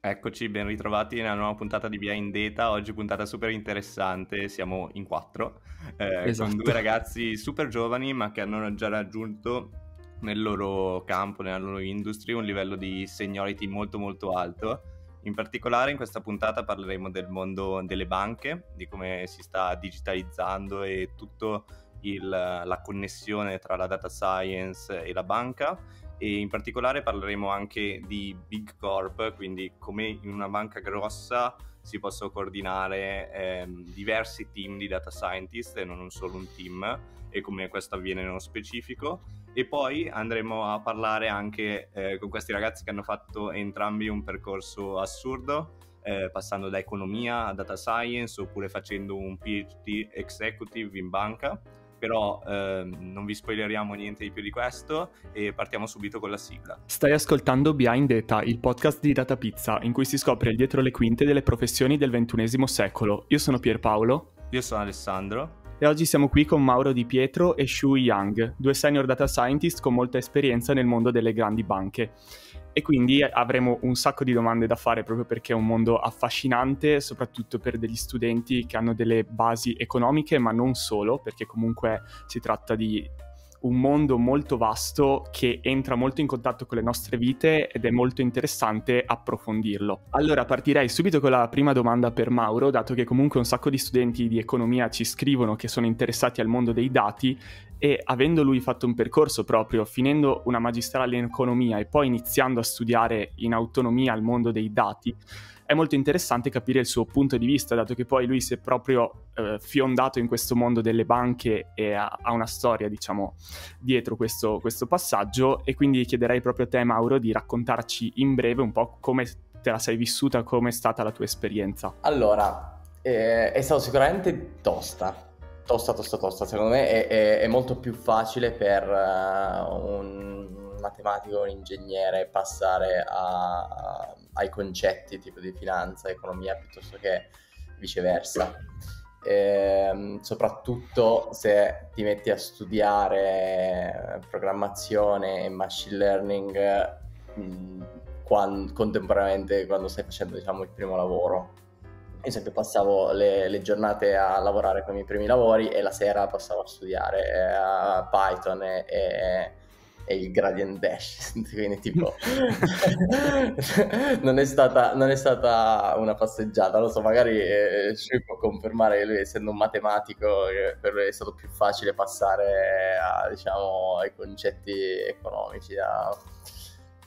Eccoci, ben ritrovati nella nuova puntata di Behind Data. Oggi puntata super interessante, siamo in quattro, eh, Esatto. con due ragazzi super giovani ma che hanno già raggiunto nel loro campo, nella loro industria, un livello di seniority molto molto alto. In particolare in questa puntata parleremo del mondo delle banche, di come si sta digitalizzando e tutta la connessione tra la data science e la banca e in particolare parleremo anche di big corp, quindi come in una banca grossa si possono coordinare ehm, diversi team di data scientist e non solo un team e come questo avviene nello specifico. E poi andremo a parlare anche eh, con questi ragazzi che hanno fatto entrambi un percorso assurdo eh, passando da economia a data science oppure facendo un PhD executive in banca però ehm, non vi spoileriamo niente di più di questo e partiamo subito con la sigla. Stai ascoltando Behind Data, il podcast di Data Pizza, in cui si scopre il dietro le quinte delle professioni del XXI secolo. Io sono Pierpaolo. Io sono Alessandro. E oggi siamo qui con Mauro Di Pietro e Shu Yang, due senior data scientist con molta esperienza nel mondo delle grandi banche. E quindi avremo un sacco di domande da fare proprio perché è un mondo affascinante, soprattutto per degli studenti che hanno delle basi economiche, ma non solo, perché comunque si tratta di un mondo molto vasto che entra molto in contatto con le nostre vite ed è molto interessante approfondirlo. Allora partirei subito con la prima domanda per Mauro, dato che comunque un sacco di studenti di economia ci scrivono che sono interessati al mondo dei dati e avendo lui fatto un percorso proprio finendo una magistrale in economia e poi iniziando a studiare in autonomia il mondo dei dati, è molto interessante capire il suo punto di vista, dato che poi lui si è proprio eh, fiondato in questo mondo delle banche e ha, ha una storia, diciamo, dietro questo, questo, passaggio. E quindi chiederei proprio a te, Mauro, di raccontarci in breve un po' come te la sei vissuta, come è stata la tua esperienza. Allora, eh, è stato sicuramente tosta. Tosta, tosta, tosta. Secondo me è, è, è molto più facile per uh, un matematico, un ingegnere passare a, ai concetti tipo di finanza, economia, piuttosto che viceversa. E, soprattutto se ti metti a studiare programmazione e machine learning mh, quando, contemporaneamente quando stai facendo diciamo, il primo lavoro. Io esempio passavo le, le, giornate a lavorare con i miei primi lavori e la sera passavo a studiare eh, Python e, e e il gradient dash, quindi tipo non, è stata, non, è stata, una passeggiata, lo so, magari eh, Shui può confermare che lui essendo un matematico per lui è stato più facile passare a, diciamo, ai concetti economici. A,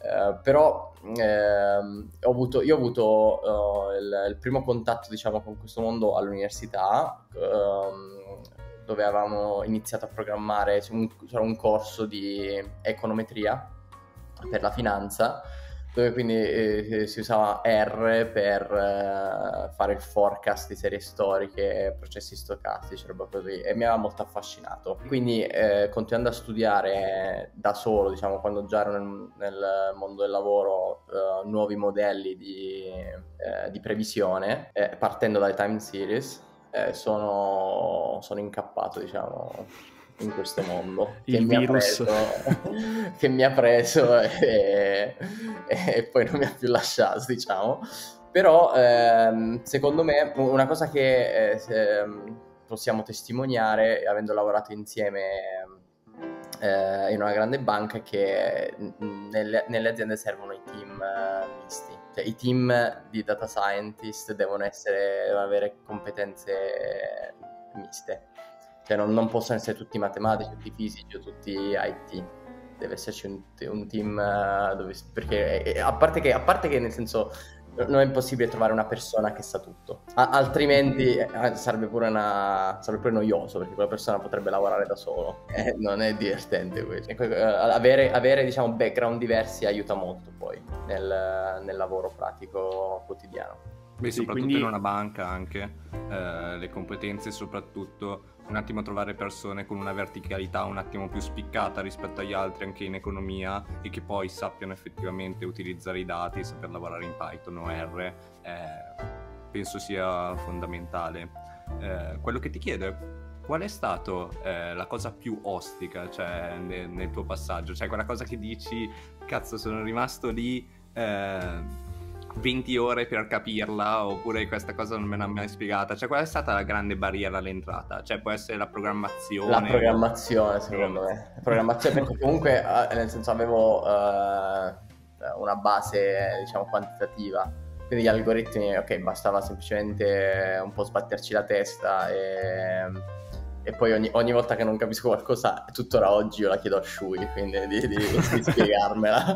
eh, però eh, ho avuto, io ho avuto uh, il, il, primo contatto diciamo, con questo mondo all'università. Um, dove avevamo iniziato a programmare, c'era un corso di econometria per la finanza, dove quindi eh, si usava R per eh, fare il forecast di serie storiche, processi stocastici, roba così, e mi aveva molto affascinato. Quindi eh, continuando a studiare da solo, diciamo, quando già ero nel, nel mondo del lavoro, eh, nuovi modelli di, eh, di previsione, eh, partendo dai time series, eh, sono, sono incappato, diciamo, in questo mondo. Il che virus. Mi preso, che mi ha preso e, e, poi non mi ha più lasciato, diciamo. Però, ehm, secondo me, una cosa che eh, possiamo testimoniare, avendo lavorato insieme eh, in una grande banca, è che nelle, nelle aziende servono i team eh, misti cioè, i team di data scientist devono, essere, avere competenze miste. Cioè non, non, possono essere tutti matematici, tutti fisici o tutti IT. Deve esserci un, un team uh, dove... Perché a parte, che, a parte che nel senso non è possibile trovare una persona che sa tutto. A- altrimenti eh, sarebbe, pure una, sarebbe pure noioso perché quella persona potrebbe lavorare da solo. Eh, non è divertente questo. Eh, avere, avere diciamo, background diversi aiuta molto poi nel, nel lavoro pratico quotidiano. Beh, soprattutto quindi... in una banca anche, eh, le competenze soprattutto un attimo trovare persone con una verticalità un attimo più spiccata rispetto agli altri anche in economia e che poi sappiano effettivamente utilizzare i dati, saper lavorare in Python o R, eh, penso sia fondamentale. Eh, quello che ti chiedo è qual è stata eh, la cosa più ostica cioè, nel, nel, tuo passaggio? Cioè quella cosa che dici, cazzo sono rimasto lì eh, 20 ore per capirla oppure questa cosa non me l'ha mai spiegata. Cioè, qual è stata la grande barriera all'entrata? Cioè, può essere la programmazione? La programmazione, secondo me. La programmazione, perché comunque, eh, nel senso, avevo uh, una base, diciamo, quantitativa. Quindi gli algoritmi, ok, bastava semplicemente un po' sbatterci la testa e e poi ogni, ogni, volta che non capisco qualcosa, tuttora oggi io la chiedo a Shui, quindi di, di, di spiegarmela.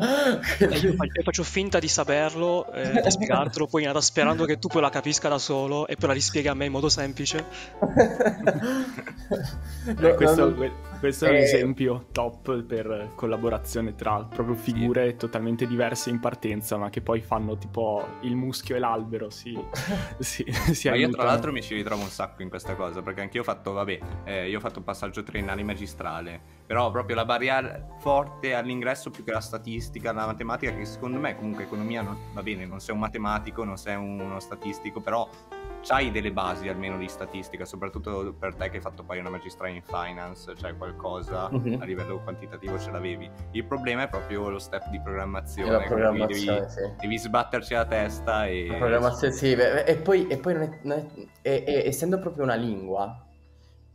E io faccio finta di saperlo, eh, di spiegartelo, poi in realtà sperando che tu poi la capisca da solo e poi la rispieghi a me in modo semplice. no, questo, no, questo è un eh... esempio top per collaborazione tra proprio figure sì. totalmente diverse in partenza, ma che poi fanno tipo il muschio e l'albero. Sì, sì, si ma io tra l'altro mi ci ritrovo un sacco in questa cosa, perché anch'io ho fatto, vabbè, eh, io ho fatto un passaggio triennale magistrale, però proprio la barriera forte all'ingresso più che la statistica, la matematica, che secondo me comunque economia non, va bene, non sei un matematico, non sei uno statistico, però hai delle basi almeno di statistica, soprattutto per te che hai fatto poi una magistrale in finance, cioè qualcosa uh-huh. a livello quantitativo ce l'avevi. Il problema è proprio lo step di programmazione, la programmazione devi, sì. devi, sbatterci la testa e... La programmazione sì, e poi, e poi non è, non è, è, essendo proprio una lingua,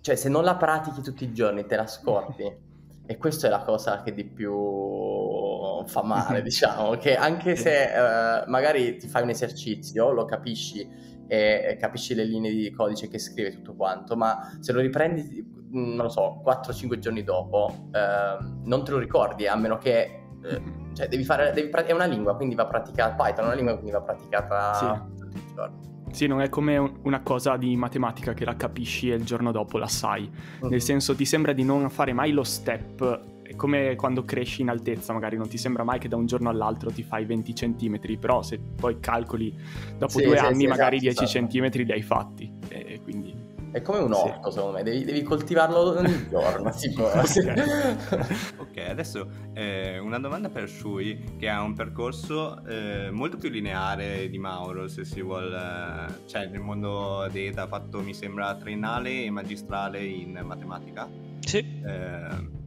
cioè se non la pratichi tutti i giorni te la scordi. E questa è la cosa che di più fa male, diciamo, che anche se uh, magari ti fai un esercizio, lo capisci e capisci le linee di codice che scrive tutto quanto, ma se lo riprendi, mm, non lo so, 4-5 giorni dopo, eh, non te lo ricordi, a meno che... Eh, cioè, devi fare... Devi, è una lingua, quindi va praticata... Python è una lingua, quindi va praticata sì. tutti i giorni. Sì, non è come una cosa di matematica che la capisci e il giorno dopo la sai. Uh-huh. Nel senso, ti sembra di non fare mai lo step è come quando cresci in altezza, magari non ti sembra mai che da un giorno all'altro ti fai 20 centimetri, però se poi calcoli dopo sì, due sì, anni sì, magari esatto, 10 esatto. centimetri li hai fatti. E quindi... È come un orto, secondo me, devi, devi coltivarlo ogni giorno. tipo, ok, adesso eh, una domanda per Shui, che ha un percorso eh, molto più lineare di Mauro, se si vuole, eh, cioè nel mondo data ha fatto, mi sembra, triennale e magistrale in matematica. Sì. Eh,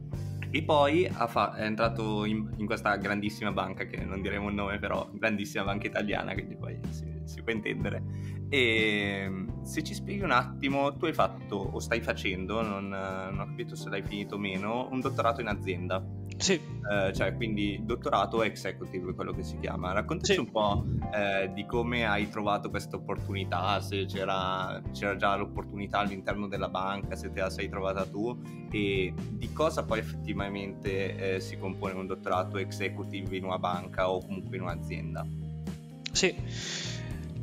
e poi fa- è entrato in, in, questa grandissima banca, che non diremo il nome, però grandissima banca italiana, quindi poi si, si può intendere. E se ci spieghi un attimo, tu hai fatto o stai facendo, non, non ho capito se l'hai finito o meno, un dottorato in azienda. Sì. Eh, cioè, quindi dottorato executive, quello che si chiama. Raccontaci sì. un po' eh, di come hai trovato questa opportunità, se c'era, c'era, già l'opportunità all'interno della banca, se te la sei trovata tu e di cosa poi effettivamente eh, si compone un dottorato executive in una banca o comunque in un'azienda. Sì.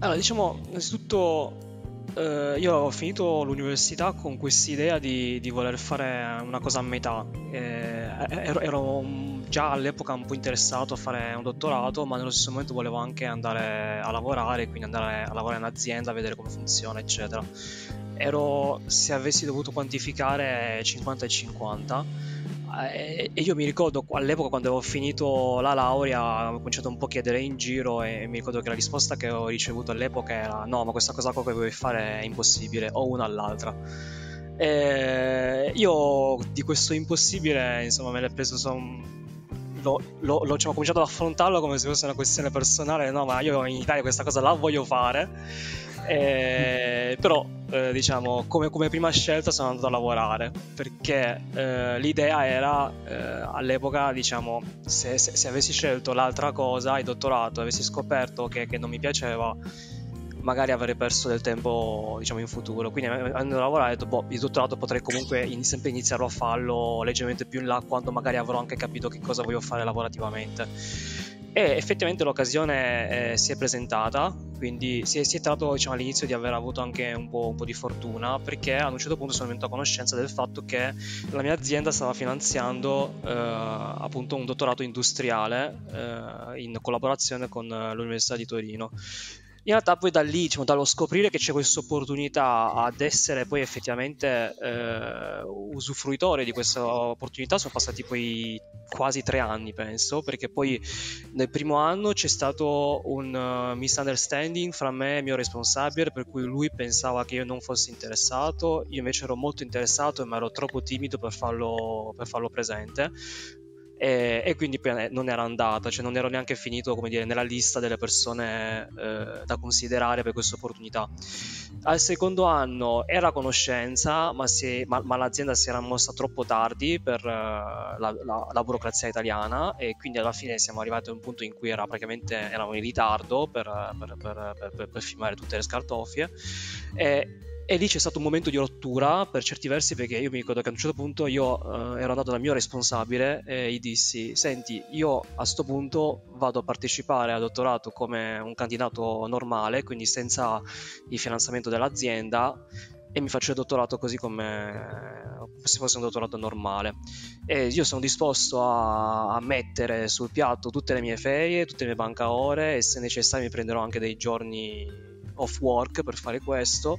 Allora, diciamo, innanzitutto Uh, io ho finito l'università con quest'idea di, di, voler fare una cosa a metà. Eh, ero, ero, già all'epoca un po' interessato a fare un dottorato, ma nello stesso momento volevo anche andare a lavorare, quindi andare a lavorare in azienda, vedere come funziona, eccetera. Ero, se avessi dovuto quantificare, 50 e 50 eh, e io mi ricordo all'epoca quando avevo finito la laurea ho cominciato un po' a chiedere in giro e mi ricordo che la risposta che ho ricevuto all'epoca era no ma questa cosa qua che vuoi fare è impossibile o una all'altra. E io di questo impossibile insomma me l'ho preso son... L'ho, l'ho, l'ho, ho cominciato ad affrontarlo come se fosse una questione personale no ma io in Italia questa cosa la voglio fare eh, però, eh, diciamo, come, come, prima scelta sono andato a lavorare perché eh, l'idea era eh, all'epoca, diciamo, se, se, se, avessi scelto l'altra cosa, il dottorato, avessi scoperto che, che non mi piaceva, magari avrei perso del tempo diciamo in futuro. Quindi andando a lavorare ho detto boh il dottorato potrei comunque in, sempre iniziarlo a farlo leggermente più in là quando magari avrò anche capito che cosa voglio fare lavorativamente e effettivamente l'occasione eh, si è presentata, quindi si è, si è trattato diciamo, all'inizio di aver avuto anche un po', un po', di fortuna, perché ad un certo punto sono venuto a conoscenza del fatto che la mia azienda stava finanziando eh, appunto un dottorato industriale eh, in collaborazione con l'Università di Torino in realtà poi da lì, diciamo, dallo scoprire che c'è questa opportunità ad essere poi effettivamente eh, usufruitore di questa opportunità sono passati poi quasi tre anni penso perché poi nel primo anno c'è stato un uh, misunderstanding fra me e il mio responsabile per cui lui pensava che io non fossi interessato io invece ero molto interessato ma ero troppo timido per farlo, per farlo presente e, e, quindi non era andata, cioè non ero neanche finito dire, nella lista delle persone eh, da considerare per questa opportunità. Al secondo anno era a conoscenza, ma, si, ma, ma, l'azienda si era mossa troppo tardi per uh, la, la, la, burocrazia italiana e quindi alla fine siamo arrivati a un punto in cui era praticamente eravamo in ritardo per, per, per, per firmare tutte le scartoffie. E, e lì c'è stato un momento di rottura per certi versi perché io mi ricordo che a un certo punto io uh, ero andato dal mio responsabile e gli dissi senti io a questo punto vado a partecipare al dottorato come un candidato normale quindi senza il finanziamento dell'azienda e mi faccio il dottorato così come se fosse un dottorato normale. E io sono disposto a, a mettere sul piatto tutte le mie ferie tutte le mie banca ore e se necessario mi prenderò anche dei giorni off work per fare questo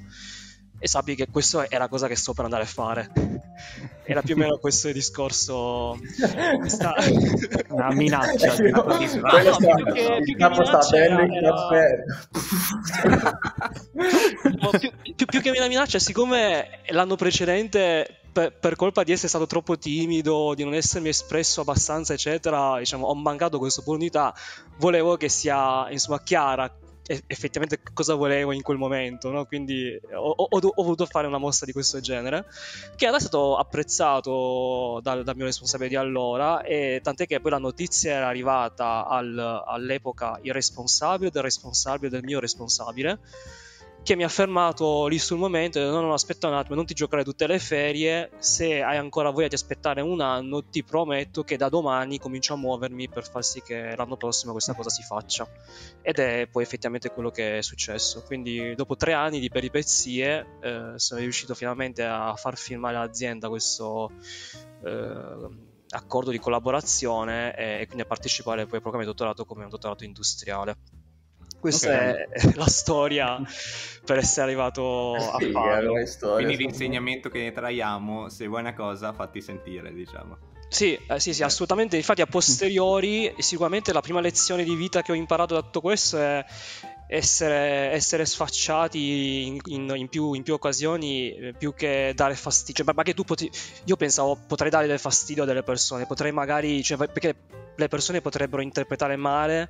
e sappi che questa è la cosa che sto per andare a fare. Era più o meno questo il discorso. Questa... Una minaccia. Di no, no, più, che, più, che minaccia era, era... più, più, più che una minaccia, siccome l'anno precedente per, per, colpa di essere stato troppo timido, di non essermi espresso abbastanza, eccetera, diciamo, ho mancato questa opportunità. Volevo che sia insomma chiara effettivamente cosa volevo in quel momento, no? quindi ho, ho, ho, voluto fare una mossa di questo genere, che è stato apprezzato dal, dal, mio responsabile di allora, e tant'è che poi la notizia era arrivata al, all'epoca il responsabile del responsabile del mio responsabile, che mi ha fermato lì sul momento e no, no, aspetta un attimo, non ti giocare tutte le ferie, se hai ancora voglia di aspettare un anno ti prometto che da domani comincio a muovermi per far sì che l'anno prossimo questa cosa si faccia. Ed è poi effettivamente quello che è successo. Quindi dopo tre anni di peripezie eh, sono riuscito finalmente a far firmare all'azienda questo... Eh, accordo di collaborazione e, quindi a partecipare poi al programma di dottorato come un dottorato industriale. Questa okay. è la storia per essere arrivato a farlo. Quindi l'insegnamento che ne traiamo, se vuoi una cosa, fatti sentire, diciamo. Sì, eh, sì, sì, assolutamente. Infatti, a posteriori, sicuramente la prima lezione di vita che ho imparato da tutto questo è essere, essere sfacciati in, in, in, più, in, più, occasioni eh, più che dare fastidio. Cioè, ma che tu poti- io pensavo potrei dare del fastidio a delle persone, potrei magari, cioè, perché le persone potrebbero interpretare male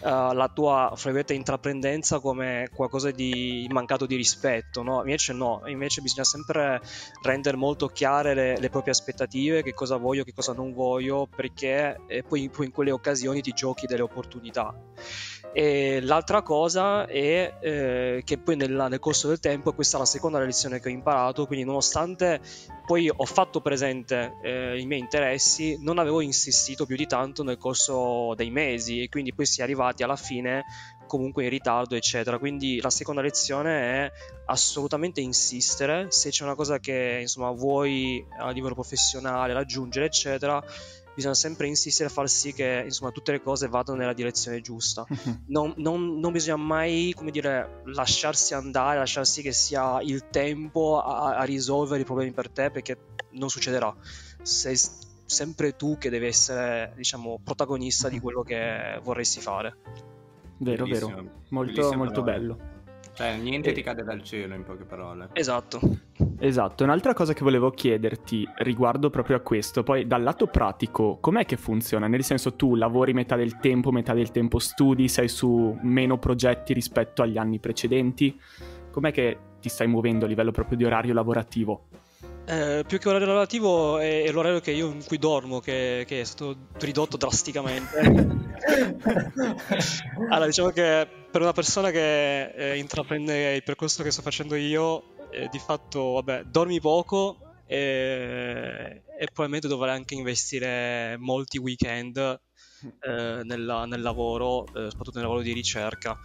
uh, la tua intraprendenza come qualcosa di mancato di rispetto, no? Invece no, invece bisogna sempre rendere molto chiare le, le proprie aspettative, che cosa voglio, che cosa non voglio, perché poi, poi in quelle occasioni ti giochi delle opportunità. E l'altra cosa è eh, che poi nel, nel, corso del tempo, questa è la seconda lezione che ho imparato, quindi nonostante poi ho fatto presente eh, i miei interessi, non avevo insistito più di tanto nel corso dei mesi e quindi poi si è arrivati alla fine comunque in ritardo eccetera. Quindi la seconda lezione è assolutamente insistere. Se c'è una cosa che insomma vuoi a livello professionale raggiungere eccetera bisogna sempre insistere a far sì che insomma, tutte le cose vadano nella direzione giusta. Non, non, non, bisogna mai, come dire, lasciarsi andare, lasciar sì che sia il tempo a, a risolvere i problemi per te, perché non succederà. Sei sempre tu che devi essere, diciamo, protagonista di quello che vorresti fare. Vero, Bellissimo. vero. Molto, Bellissimo molto bello. Cioè, niente e... ti cade dal cielo, in poche parole. Esatto. Esatto, un'altra cosa che volevo chiederti riguardo proprio a questo, poi dal lato pratico, com'è che funziona? Nel senso tu lavori metà del tempo, metà del tempo studi, sei su meno progetti rispetto agli anni precedenti? Com'è che ti stai muovendo a livello proprio di orario lavorativo? Eh, più che orario lavorativo è, è, l'orario che io in cui dormo che, che è stato ridotto drasticamente. allora, diciamo che per una persona che eh, intraprende il percorso che sto facendo io, eh, di fatto, vabbè, dormi poco e, e probabilmente dovrai anche investire molti weekend eh, nella, nel lavoro, eh, soprattutto nel lavoro di ricerca.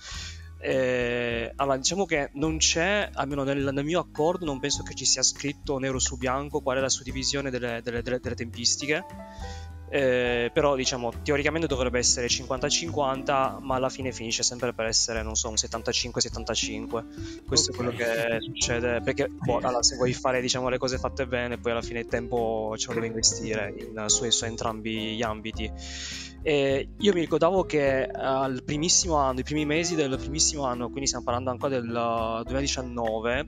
Eh, allora, diciamo che non c'è, almeno nel, nel, mio accordo, non penso che ci sia scritto nero su bianco qual è la suddivisione delle, delle, delle, delle tempistiche. Eh, però diciamo teoricamente dovrebbe essere 50-50 ma alla fine finisce sempre per essere non so un 75-75 questo okay. è quello che succede perché boh, allora, se vuoi fare diciamo le cose fatte bene poi alla fine il tempo ce lo devi investire in, su, su entrambi gli ambiti E io mi ricordavo che al primissimo anno, i primi mesi del primissimo anno, quindi stiamo parlando ancora del 2019,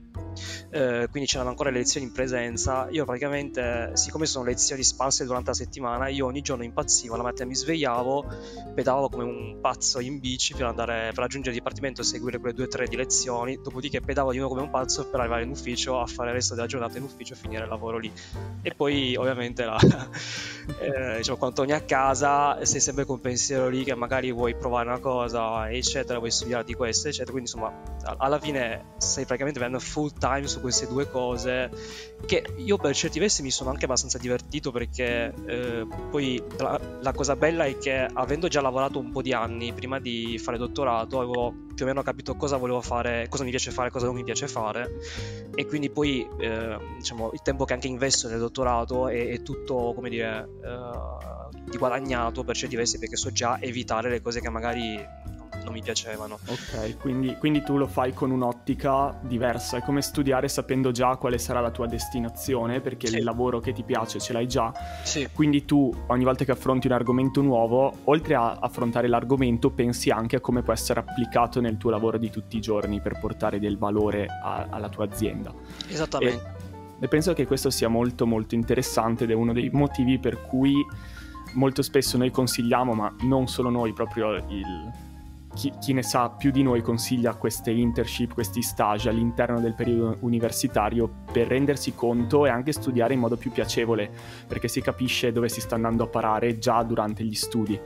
eh, quindi c'erano ancora le lezioni in presenza, io praticamente, siccome sono lezioni sparse durante la settimana, io ogni giorno impazzivo, la mattina mi svegliavo, pedalavo come un pazzo in bici per andare per raggiungere il dipartimento e seguire quelle due o tre di lezioni, dopodiché pedavo di nuovo come un pazzo per arrivare in ufficio a fare il resto della giornata in ufficio e finire il lavoro lì. E poi ovviamente la, eh, diciamo, quando torni a casa sei sempre con pensiero lì che magari vuoi provare una cosa, eccetera, vuoi studiare di questo, eccetera. Quindi insomma, alla fine stai praticamente avendo full time su queste due cose che io per certi versi mi sono anche abbastanza divertito perché eh, poi la, la, cosa bella è che avendo già lavorato un po' di anni prima di fare dottorato avevo più o meno capito cosa volevo fare, cosa mi piace fare, cosa non mi piace fare. E quindi poi eh, diciamo il tempo che anche investo nel dottorato è, è tutto come dire eh, guadagnato per certi versi perché so già evitare le cose che magari non mi piacevano. Ok, quindi, quindi, tu lo fai con un'ottica diversa, è come studiare sapendo già quale sarà la tua destinazione, perché sì. il lavoro che ti piace ce l'hai già. Sì. Quindi tu ogni volta che affronti un argomento nuovo, oltre a affrontare l'argomento, pensi anche a come può essere applicato nel tuo lavoro di tutti i giorni per portare del valore a, alla tua azienda. Esattamente. E, e penso che questo sia molto molto interessante ed è uno dei motivi per cui molto spesso noi consigliamo, ma non solo noi, proprio il, chi, chi, ne sa più di noi consiglia queste internship, questi stage all'interno del periodo universitario per rendersi conto e anche studiare in modo più piacevole, perché si capisce dove si sta andando a parare già durante gli studi.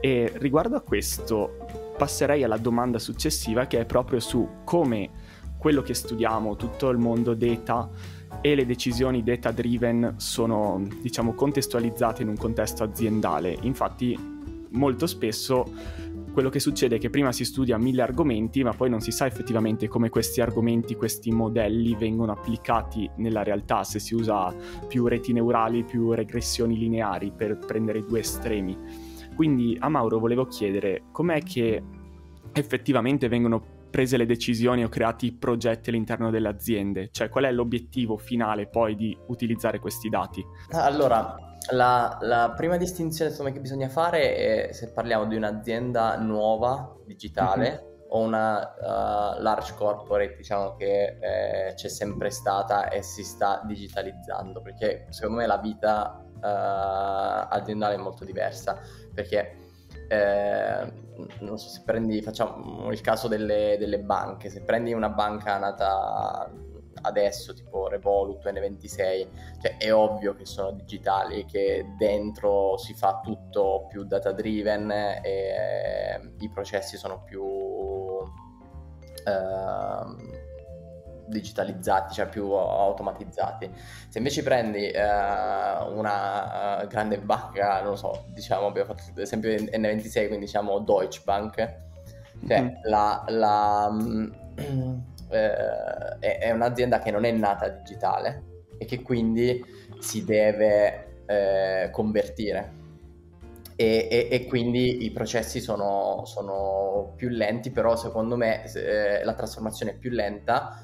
E riguardo a questo, passerei alla domanda successiva che è proprio su come quello che studiamo, tutto il mondo data e le decisioni data driven sono, diciamo, contestualizzate in un contesto aziendale. Infatti, molto spesso quello che succede è che prima si studia mille argomenti, ma poi non si sa effettivamente come questi argomenti, questi modelli vengono applicati nella realtà, se si usa più reti neurali, più regressioni lineari per prendere i due estremi. Quindi a Mauro volevo chiedere com'è che effettivamente vengono prese le decisioni o creati i progetti all'interno delle aziende? Cioè qual è l'obiettivo finale poi di utilizzare questi dati? Allora, la, la, prima distinzione me, che bisogna fare è se parliamo di un'azienda nuova, digitale, mm-hmm. o una uh, large corporate, diciamo che eh, c'è sempre stata e si sta digitalizzando, perché secondo me la vita uh, aziendale è molto diversa, perché eh, non so se prendi, facciamo il caso delle, delle banche, se prendi una banca nata adesso, tipo Revolut, N26, cioè è ovvio che sono digitali, che dentro si fa tutto più data driven e eh, i processi sono più eh, digitalizzati, cioè più automatizzati. Se invece prendi eh, una uh, grande banca, non lo so, diciamo, abbiamo fatto l'esempio N26, quindi diciamo Deutsche Bank, cioè mm. la, la eh, è, un'azienda che non è nata digitale e che quindi si deve eh, convertire. E, e, e, quindi i processi sono, sono, più lenti, però secondo me eh, la trasformazione è più lenta,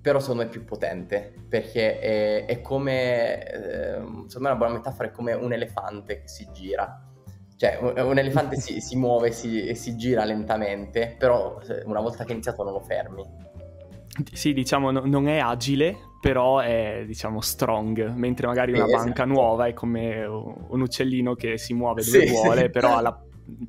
però secondo me è più potente, perché è, è come, eh, secondo me una buona metafora è come un elefante che si gira. Cioè, un, elefante si, si muove e si, si gira lentamente, però una volta che è iniziato non lo fermi sì, diciamo, no, non è agile, però è, diciamo, strong, mentre magari una esatto. banca nuova è come un uccellino che si muove dove sì. vuole, però alla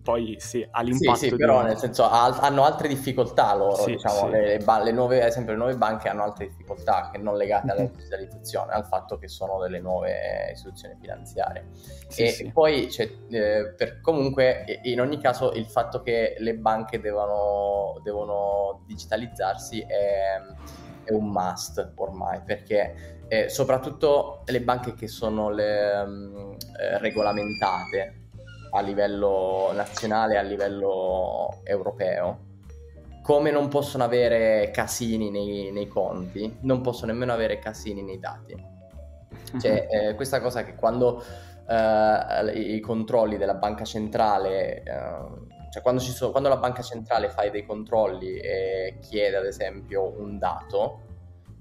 poi sì, ha l'impatto. Sì, sì però nel senso ha, hanno altre difficoltà loro, sì, diciamo, sì. Le, le, le, nuove, ad esempio le nuove banche hanno altre difficoltà che non legate alla mhm. digitalizzazione, al fatto che sono delle nuove istituzioni finanziarie. Sì, e poi c'è, eh, per, comunque in ogni caso il fatto che le banche devono, devono digitalizzarsi è, è, un must ormai, perché eh, soprattutto le banche che sono le, um, eh, regolamentate, a livello nazionale e a livello europeo, come non possono avere casini nei, nei conti, non possono nemmeno avere casini nei dati. Cioè, eh, questa cosa che quando eh, i controlli della banca centrale, eh, cioè quando, so, quando, la banca centrale fa dei controlli e chiede ad esempio un dato,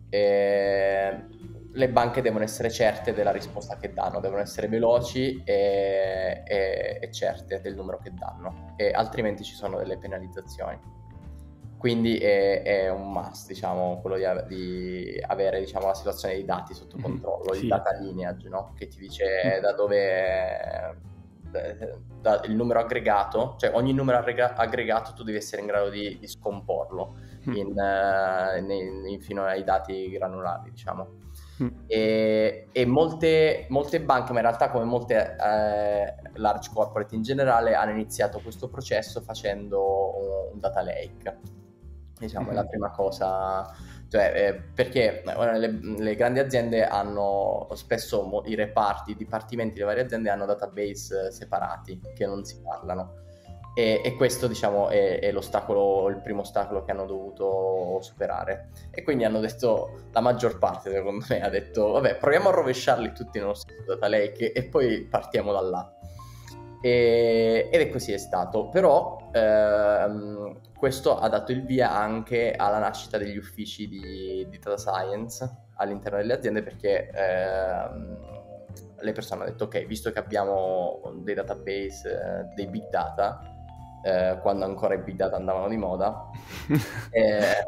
eh, le banche devono essere certe della risposta che danno, devono essere veloci e, e, e certe del numero che danno, e altrimenti ci sono delle penalizzazioni. Quindi è, è un must, diciamo, quello di, di avere diciamo, la situazione dei dati sotto mhm, controllo, sì. il data lineage, no? che ti dice da dove da, il numero aggregato, cioè ogni numero aggrega- aggregato tu devi essere in grado di, di scomporlo mm. in, uh, in, in, fino ai dati granulari, diciamo. Mm. E, e molte, molte, banche, ma in realtà come molte eh, large corporate in generale, hanno iniziato questo processo facendo un, data lake. Diciamo, mm-hmm. è la prima cosa cioè, eh, perché eh, le, le, grandi aziende hanno spesso mo, i reparti, i dipartimenti delle varie aziende hanno database eh, separati che non si parlano. E, e questo, diciamo, è, è, l'ostacolo, il primo ostacolo che hanno dovuto superare. E quindi hanno detto, la maggior parte, secondo me, ha detto, vabbè, proviamo a rovesciarli tutti nei nostri data lake e poi partiamo da là. E, ed è così è stato. Però ehm, questo ha dato il via anche alla nascita degli uffici di, di data science all'interno delle aziende perché ehm, le persone hanno detto ok, visto che abbiamo dei database, eh, dei big data, eh, quando ancora i big data andavano di moda, eh,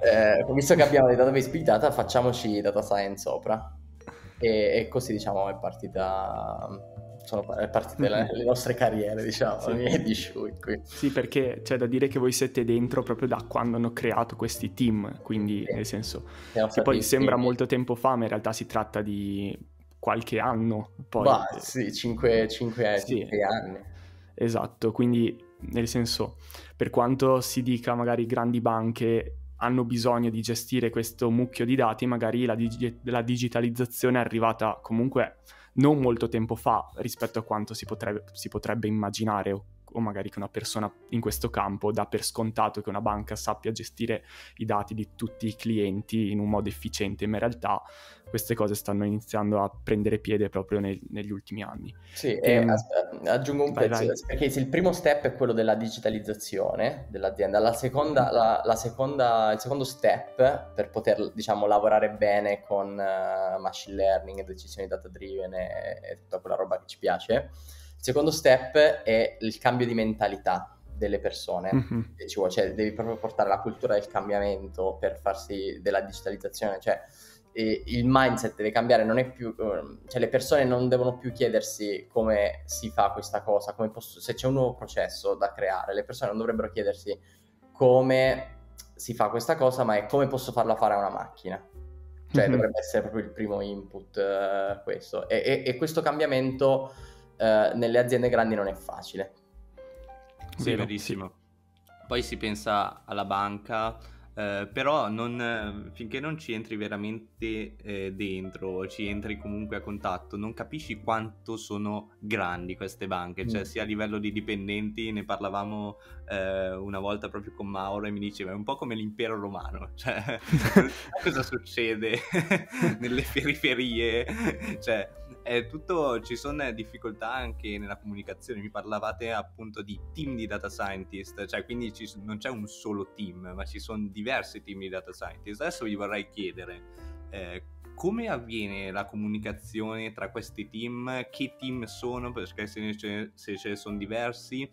eh, visto che abbiamo dei database big data, facciamoci data science sopra. E, e così diciamo è partita sono partite le, le nostre carriere, diciamo, sì. le di Shui qui. Sì, perché c'è da dire che voi siete dentro proprio da quando hanno creato questi team, quindi sì. nel senso che poi sembra team. molto tempo fa, ma in realtà si tratta di qualche anno. Poi... Bah, sì, 5, 5, sì. 5 anni. Esatto, quindi nel senso, per quanto si dica magari grandi banche hanno bisogno di gestire questo mucchio di dati, magari la, dig- la digitalizzazione è arrivata comunque non molto tempo fa rispetto a quanto si potrebbe, si potrebbe immaginare o, magari che una persona in questo campo dà per scontato che una banca sappia gestire i dati di tutti i clienti in un modo efficiente, ma in realtà queste cose stanno iniziando a prendere piede proprio nel, negli ultimi anni. Sì, e, e aggiungo un vai, pezzo, vai. perché se il primo step è quello della digitalizzazione dell'azienda, la seconda, la, la seconda, il secondo step per poter diciamo, lavorare bene con uh, machine learning, decisioni data driven e, e tutta quella roba che ci piace, il secondo step è il cambio di mentalità delle persone, mm-hmm. cioè devi proprio portare la cultura del cambiamento per farsi della digitalizzazione, cioè il mindset deve cambiare, non è più, ehm, cioè le persone non devono più chiedersi come si fa questa cosa, posso, se c'è un nuovo processo da creare, le persone non dovrebbero chiedersi come si fa questa cosa, ma è come posso farla fare a una macchina. Cioè mm-hmm. dovrebbe essere proprio il primo input uh, questo. E, e, e, questo cambiamento uh, nelle aziende grandi non è facile. Sì, verissimo. Poi si pensa alla banca eh, però non, finché non ci entri veramente eh, dentro, ci entri comunque a contatto, non capisci quanto sono grandi queste banche, cioè mm. sia a livello di dipendenti, ne parlavamo eh, una volta proprio con Mauro e mi diceva è un po' come l'impero romano, cioè cosa succede nelle periferie, cioè è tutto, ci sono difficoltà anche nella comunicazione, mi parlavate appunto di team di data scientist, cioè quindi ci, non c'è un solo team, ma ci sono diversi team di data scientist. Adesso vi vorrei chiedere eh, come avviene la comunicazione tra questi team, che team sono, perché se ce, se ce ne sono diversi,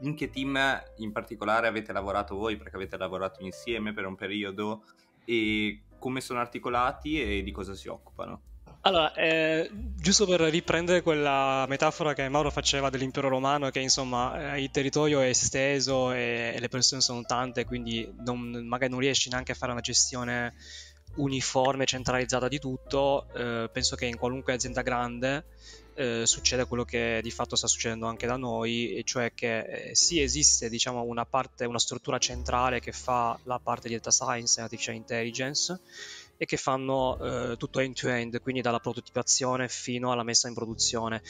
in che team in particolare avete lavorato voi, perché avete lavorato insieme per un periodo, e come sono articolati e di cosa si occupano? Allora, eh, giusto per riprendere quella metafora che Mauro faceva dell'impero romano, che insomma eh, il territorio è esteso e, e, le persone sono tante, quindi non, magari non riesci neanche a fare una gestione uniforme, centralizzata di tutto, eh, penso che in qualunque azienda grande eh, succede quello che di fatto sta succedendo anche da noi, e cioè che eh, sì esiste diciamo, una parte, una struttura centrale che fa la parte di data science e artificial intelligence, e che fanno eh, tutto end-to-end, quindi dalla prototipazione fino alla messa in produzione.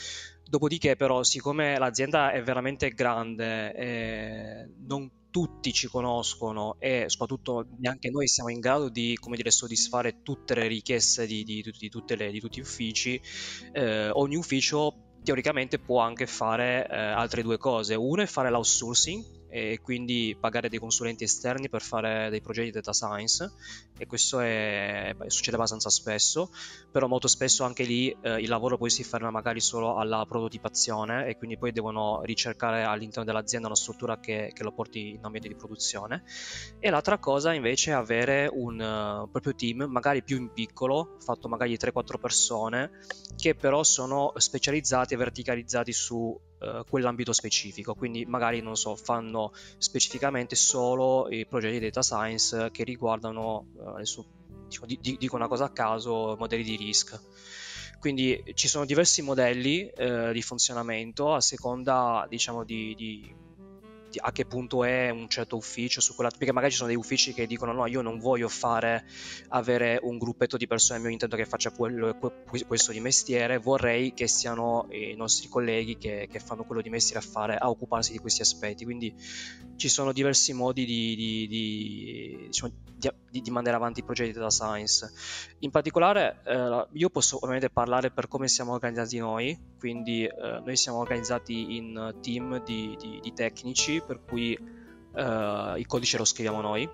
Dopodiché però, siccome l'azienda è veramente grande, eh, non tutti ci conoscono e soprattutto neanche noi siamo in grado di dire, soddisfare tutte le richieste di, di, di, le, di tutti gli uffici, eh, ogni ufficio teoricamente può anche fare eh, altre due cose. Uno è fare l'outsourcing, e quindi pagare dei consulenti esterni per fare dei progetti di data science e questo è, beh, succede abbastanza spesso, però molto spesso anche lì eh, il lavoro poi si ferma magari solo alla prototipazione e quindi poi devono ricercare all'interno dell'azienda una struttura che, che lo porti in ambiente di produzione. E l'altra cosa invece è avere un uh, proprio team, magari più in piccolo, fatto magari 3-4 persone, che però sono specializzati e verticalizzati su uh, quell'ambito specifico, quindi magari non so, fanno specificamente solo i progetti di data science che riguardano, uh, adesso dico una cosa a caso, modelli di risk. Quindi ci sono diversi modelli eh, di funzionamento a seconda diciamo, di, di a che punto è un certo ufficio su quella perché magari ci sono dei uffici che dicono no io non voglio fare avere un gruppetto di persone al mio intento che faccia quello, questo di mestiere vorrei che siano i nostri colleghi che, che, fanno quello di mestiere a fare a occuparsi di questi aspetti. Quindi ci sono diversi modi di, di, di, diciamo, di mandare avanti i progetti data science. In particolare eh, io posso ovviamente parlare per come siamo organizzati noi quindi eh, noi siamo organizzati in team di, di tecnici per cui uh, il codice lo scriviamo noi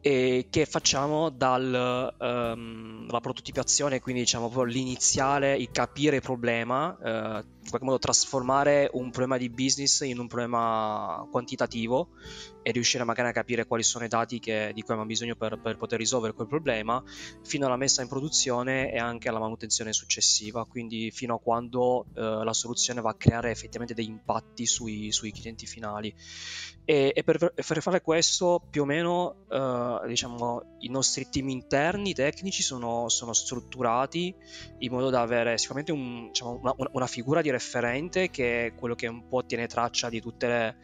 e che facciamo dalla um, ehm, prototipazione, quindi diciamo proprio l'iniziale, il capire il problema, uh, in qualche modo trasformare un problema di business in un problema quantitativo e riuscire magari a capire quali sono i dati che, di cui abbiamo bisogno per, per, poter risolvere quel problema, fino alla messa in produzione e anche alla manutenzione successiva, quindi fino a quando uh, la soluzione va a creare effettivamente degli impatti sui, sui clienti finali. E, e per, per, fare questo, più o meno, uh, diciamo, i nostri team interni tecnici sono, sono strutturati in modo da avere sicuramente un, diciamo, una, una, figura di referente che è quello che un po' tiene traccia di tutti eh,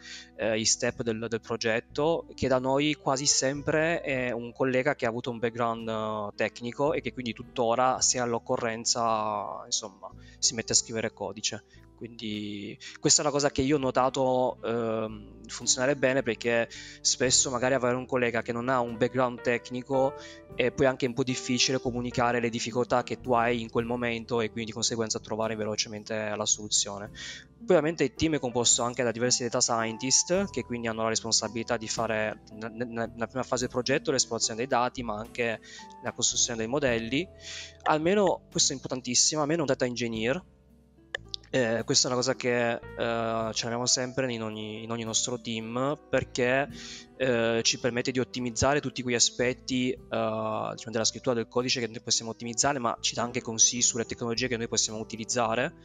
i step del, del, progetto, che da noi quasi sempre è un collega che ha avuto un background uh, tecnico e che quindi tuttora, se all'occorrenza, insomma, si mette a scrivere codice. Quindi questa è una cosa che io ho notato eh, funzionare bene perché spesso magari avere un collega che non ha un background tecnico è poi anche un po' difficile comunicare le difficoltà che tu hai in quel momento e quindi di conseguenza trovare velocemente la soluzione. Poi ovviamente il team è composto anche da diversi data scientist che quindi hanno la responsabilità di fare nella prima fase del progetto l'esplorazione dei dati ma anche la costruzione dei modelli. Almeno, questo è importantissimo, almeno un data engineer eh, questa è una cosa che eh, ce l'abbiamo sempre in ogni, in ogni, nostro team perché eh, ci permette di ottimizzare tutti quegli aspetti eh, diciamo della scrittura del codice che noi possiamo ottimizzare, ma ci dà anche consigli sulle tecnologie che noi possiamo utilizzare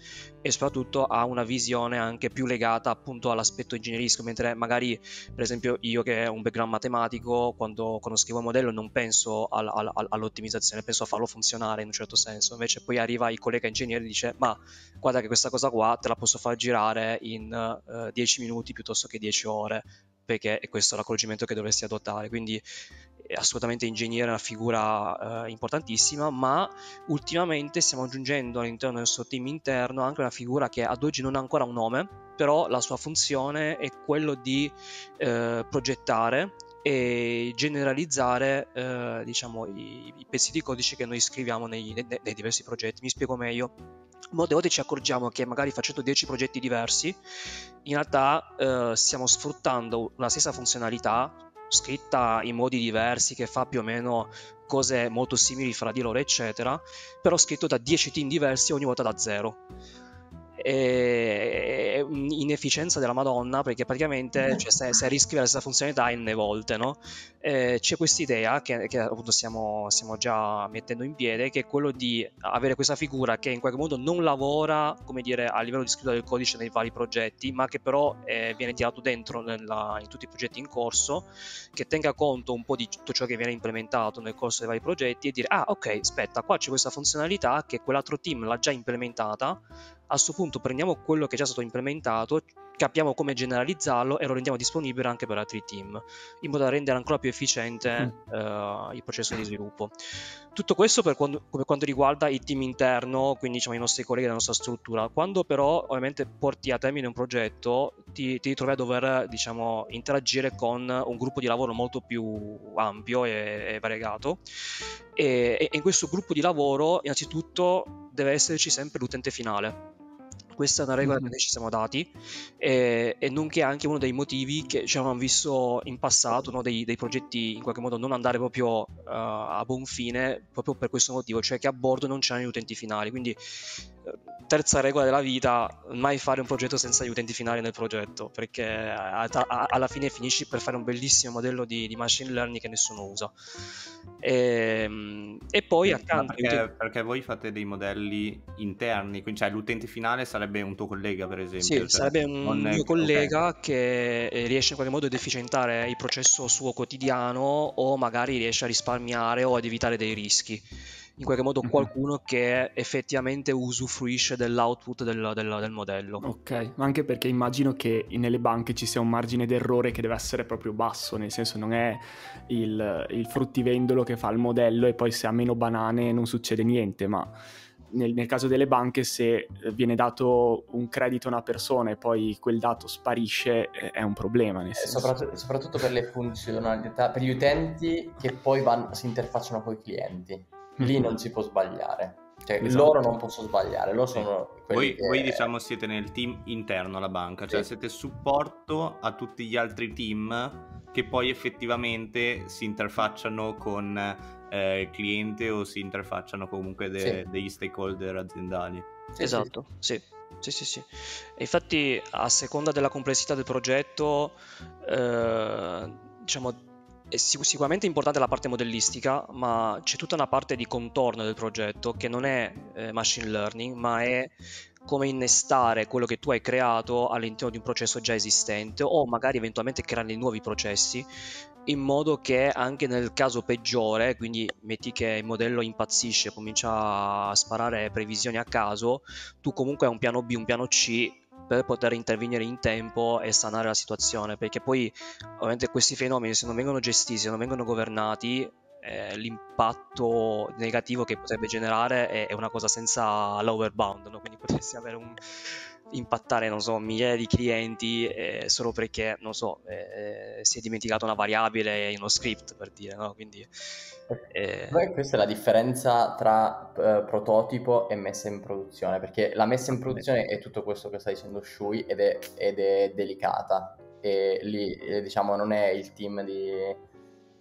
e soprattutto ha una visione anche più legata appunto all'aspetto ingegneristico, mentre magari per esempio io che ho un background matematico, quando, quando scrivo un modello non penso all, all, all'ottimizzazione, penso a farlo funzionare in un certo senso, invece poi arriva il collega ingegnere e dice ma guarda che questa cosa qua te la posso far girare in eh, 10 minuti piuttosto che 10 ore perché è questo l'accorgimento che dovresti adottare. Quindi assolutamente ingegnere è una figura eh, importantissima, ma ultimamente stiamo aggiungendo all'interno del nostro team interno anche una figura che ad oggi non ha ancora un nome, però la sua funzione è quello di eh, progettare e generalizzare eh, diciamo, i, i, pezzi di codice che noi scriviamo nei, nei, nei diversi progetti. Mi spiego meglio. Molte volte ci accorgiamo che magari facendo 10 progetti diversi, in realtà eh, stiamo sfruttando la stessa funzionalità scritta in modi diversi che fa più o meno cose molto simili fra di loro, eccetera, però scritto da 10 team diversi ogni volta da zero è un'inefficienza della Madonna perché praticamente cioè, se, se riscrive la stessa funzionalità n volte no? eh, c'è questa idea che, che appunto stiamo, stiamo, già mettendo in piedi che è quello di avere questa figura che in qualche modo non lavora come dire a livello di scrittura del codice nei vari progetti ma che però eh, viene tirato dentro nella, in tutti i progetti in corso che tenga conto un po' di tutto ciò che viene implementato nel corso dei vari progetti e dire ah ok aspetta qua c'è questa funzionalità che quell'altro team l'ha già implementata a questo punto prendiamo quello che è già stato implementato, capiamo come generalizzarlo e lo rendiamo disponibile anche per altri team, in modo da rendere ancora più efficiente mm. uh, il processo di sviluppo. Tutto questo per quando, per quanto riguarda il team interno, quindi diciamo i nostri colleghi della nostra struttura. Quando però ovviamente porti a termine un progetto, ti, ti ritrovi a dover diciamo, interagire con un gruppo di lavoro molto più ampio e, e variegato. E, e in questo gruppo di lavoro, innanzitutto, deve esserci sempre l'utente finale Questa è una regola che noi ci siamo dati e, e nonché anche uno dei motivi che ci avevamo visto in passato, uno dei, dei, progetti in qualche modo non andare proprio uh, a buon fine, proprio per questo motivo, cioè che a bordo non c'erano gli utenti finali. Quindi terza regola della vita, mai fare un progetto senza gli utenti finali nel progetto, perché a, a, alla fine finisci per fare un bellissimo modello di, di machine learning che nessuno usa. E, ehm, e poi accanto... Perché, utenti... perché, voi fate dei modelli interni, quindi cioè l'utente finale sarebbe un tuo collega per esempio. Sì, cioè, sarebbe un mio collega okay. che eh, riesce in qualche modo ad efficientare il processo suo quotidiano o magari riesce a risparmiare o ad evitare dei rischi in qualche modo qualcuno che effettivamente usufruisce dell'output del, del, del, modello. Ok, ma anche perché immagino che nelle banche ci sia un margine d'errore che deve essere proprio basso, nel senso non è il, il fruttivendolo che fa il modello e poi se ha meno banane non succede niente, ma... Nel, nel, caso delle banche, se viene dato un credito a una persona e poi quel dato sparisce, è un problema. Eh, soprattutto, soprattutto, per le funzionalità, per gli utenti che poi vanno, si interfacciano con i clienti lì non si può sbagliare. Cioè, esatto. loro non possono sbagliare, loro sono voi, che... voi, diciamo siete nel team interno alla banca, cioè sì. siete supporto a tutti gli altri team che poi effettivamente si interfacciano con eh, il cliente o si interfacciano comunque de- sì. degli stakeholder aziendali. Sì, esatto, sì. Sì, sì, sì. E infatti a seconda della complessità del progetto, eh, diciamo, è sicuramente importante la parte modellistica, ma c'è tutta una parte di contorno del progetto che non è eh, machine learning, ma è come innestare quello che tu hai creato all'interno di un processo già esistente o magari eventualmente creare nuovi processi in modo che anche nel caso peggiore, quindi metti che il modello impazzisce, comincia a sparare previsioni a caso, tu comunque hai un piano B, un piano C per poter intervenire in tempo e sanare la situazione, perché poi ovviamente questi fenomeni se non vengono gestiti, se non vengono governati, eh, l'impatto negativo che potrebbe generare è, è una cosa senza lower bound, no? quindi potresti avere un, impattare, non so, migliaia di clienti eh, solo perché, non so, eh, si è dimenticato una variabile in uno script, per dire, no? Quindi... Eh... questa è la differenza tra uh, prototipo e messa in produzione, perché la messa in produzione è tutto questo che sta dicendo Shui ed è, ed è delicata e lì, eh, diciamo, non è il team di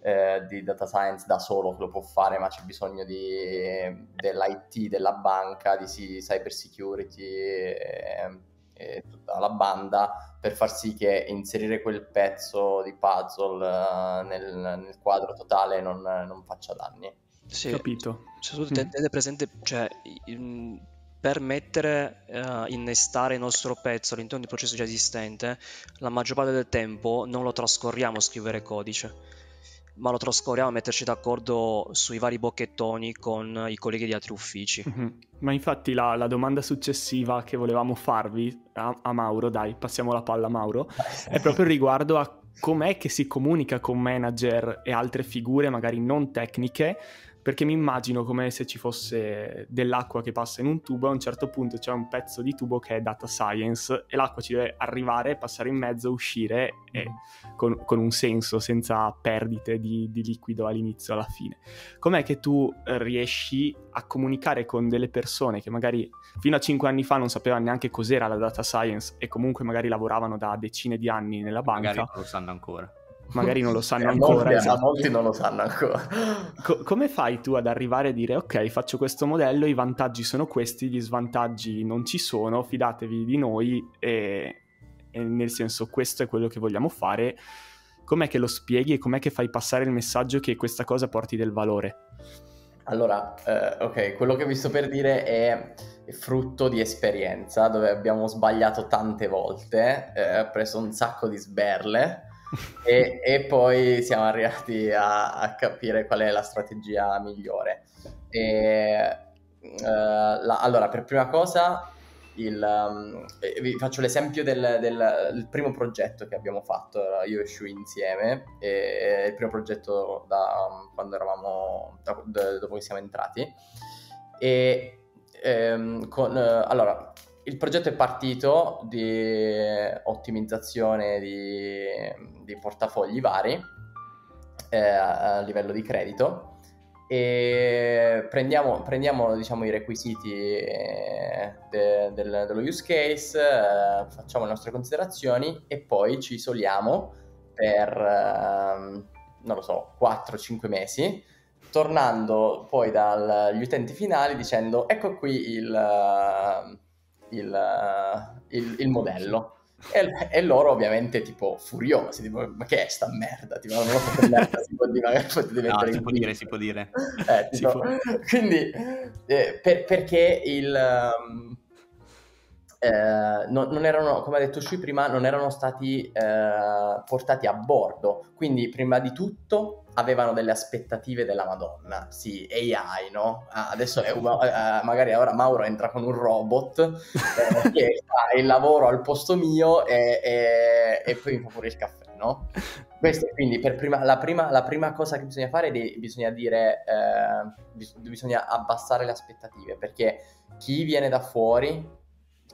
eh, di data science da solo che lo può fare, ma c'è bisogno di, dell'IT, della banca, di cyber security e, e, tutta la banda per far sì che inserire quel pezzo di puzzle uh, nel, nel, quadro totale non, non faccia danni. Sì, capito. Soprattutto mm. tenete presente, cioè, in, per mettere, uh, innestare il nostro pezzo all'interno di un processo già esistente, la maggior parte del tempo non lo trascorriamo a scrivere codice ma lo trascorriamo a metterci d'accordo sui vari bocchettoni con i colleghi di altri uffici. Mm-hmm. Ma infatti la, la, domanda successiva che volevamo farvi a, a Mauro, dai, passiamo la palla a Mauro, è proprio riguardo a com'è che si comunica con manager e altre figure magari non tecniche perché mi immagino come se ci fosse dell'acqua che passa in un tubo e a un certo punto c'è un pezzo di tubo che è data science e l'acqua ci deve arrivare, passare in mezzo, uscire e, con, con, un senso, senza perdite di, di liquido all'inizio e alla fine. Com'è che tu riesci a comunicare con delle persone che magari fino a cinque anni fa non sapevano neanche cos'era la data science e comunque magari lavoravano da decine di anni nella banca? Magari non lo sanno ancora magari non lo sanno ancora. Molti, esatto. molti non lo sanno ancora. Co- come fai tu ad arrivare a dire ok, faccio questo modello, i vantaggi sono questi, gli svantaggi non ci sono, fidatevi di noi e, e nel senso questo è quello che vogliamo fare. Com'è che lo spieghi e com'è che fai passare il messaggio che questa cosa porti del valore? Allora, eh, ok, quello che vi sto per dire è frutto di esperienza, dove abbiamo sbagliato tante volte, eh, preso un sacco di sberle e, e, poi siamo arrivati a, a, capire qual è la strategia migliore. E, uh, la, allora, per prima cosa, il, um, vi faccio l'esempio del, del, del, primo progetto che abbiamo fatto io e Shui insieme, e, il primo progetto da um, quando eravamo, da, da, dopo che siamo entrati. E um, con, uh, allora, il progetto è partito di ottimizzazione di, di portafogli vari eh, a livello di credito. E prendiamo, prendiamo diciamo, i requisiti eh, de, del, dello use case, eh, facciamo le nostre considerazioni e poi ci isoliamo per, eh, non lo so, 4-5 mesi, tornando poi dagli utenti finali dicendo ecco qui il, il, eh, il, il modello. E, e, loro ovviamente tipo furiosi, tipo ma che è sta merda? Tipo, non lo so per merda si può dire, no, si può dire, si può dire. Eh, tipo, può. Quindi, eh, per, perché il... Um, eh, non, non, erano, come ha detto Shui prima, non erano stati eh, portati a bordo. Quindi, prima di tutto, avevano delle aspettative della Madonna. Sì, AI, no? Ah, adesso è, uh, magari ora Mauro entra con un robot eh, che fa il lavoro al posto mio e, e, e poi mi fa pure il caffè, no? Questo, quindi, per prima, la, prima, la, prima, cosa che bisogna fare è bisogna dire, eh, bis- bisogna abbassare le aspettative, perché chi viene da fuori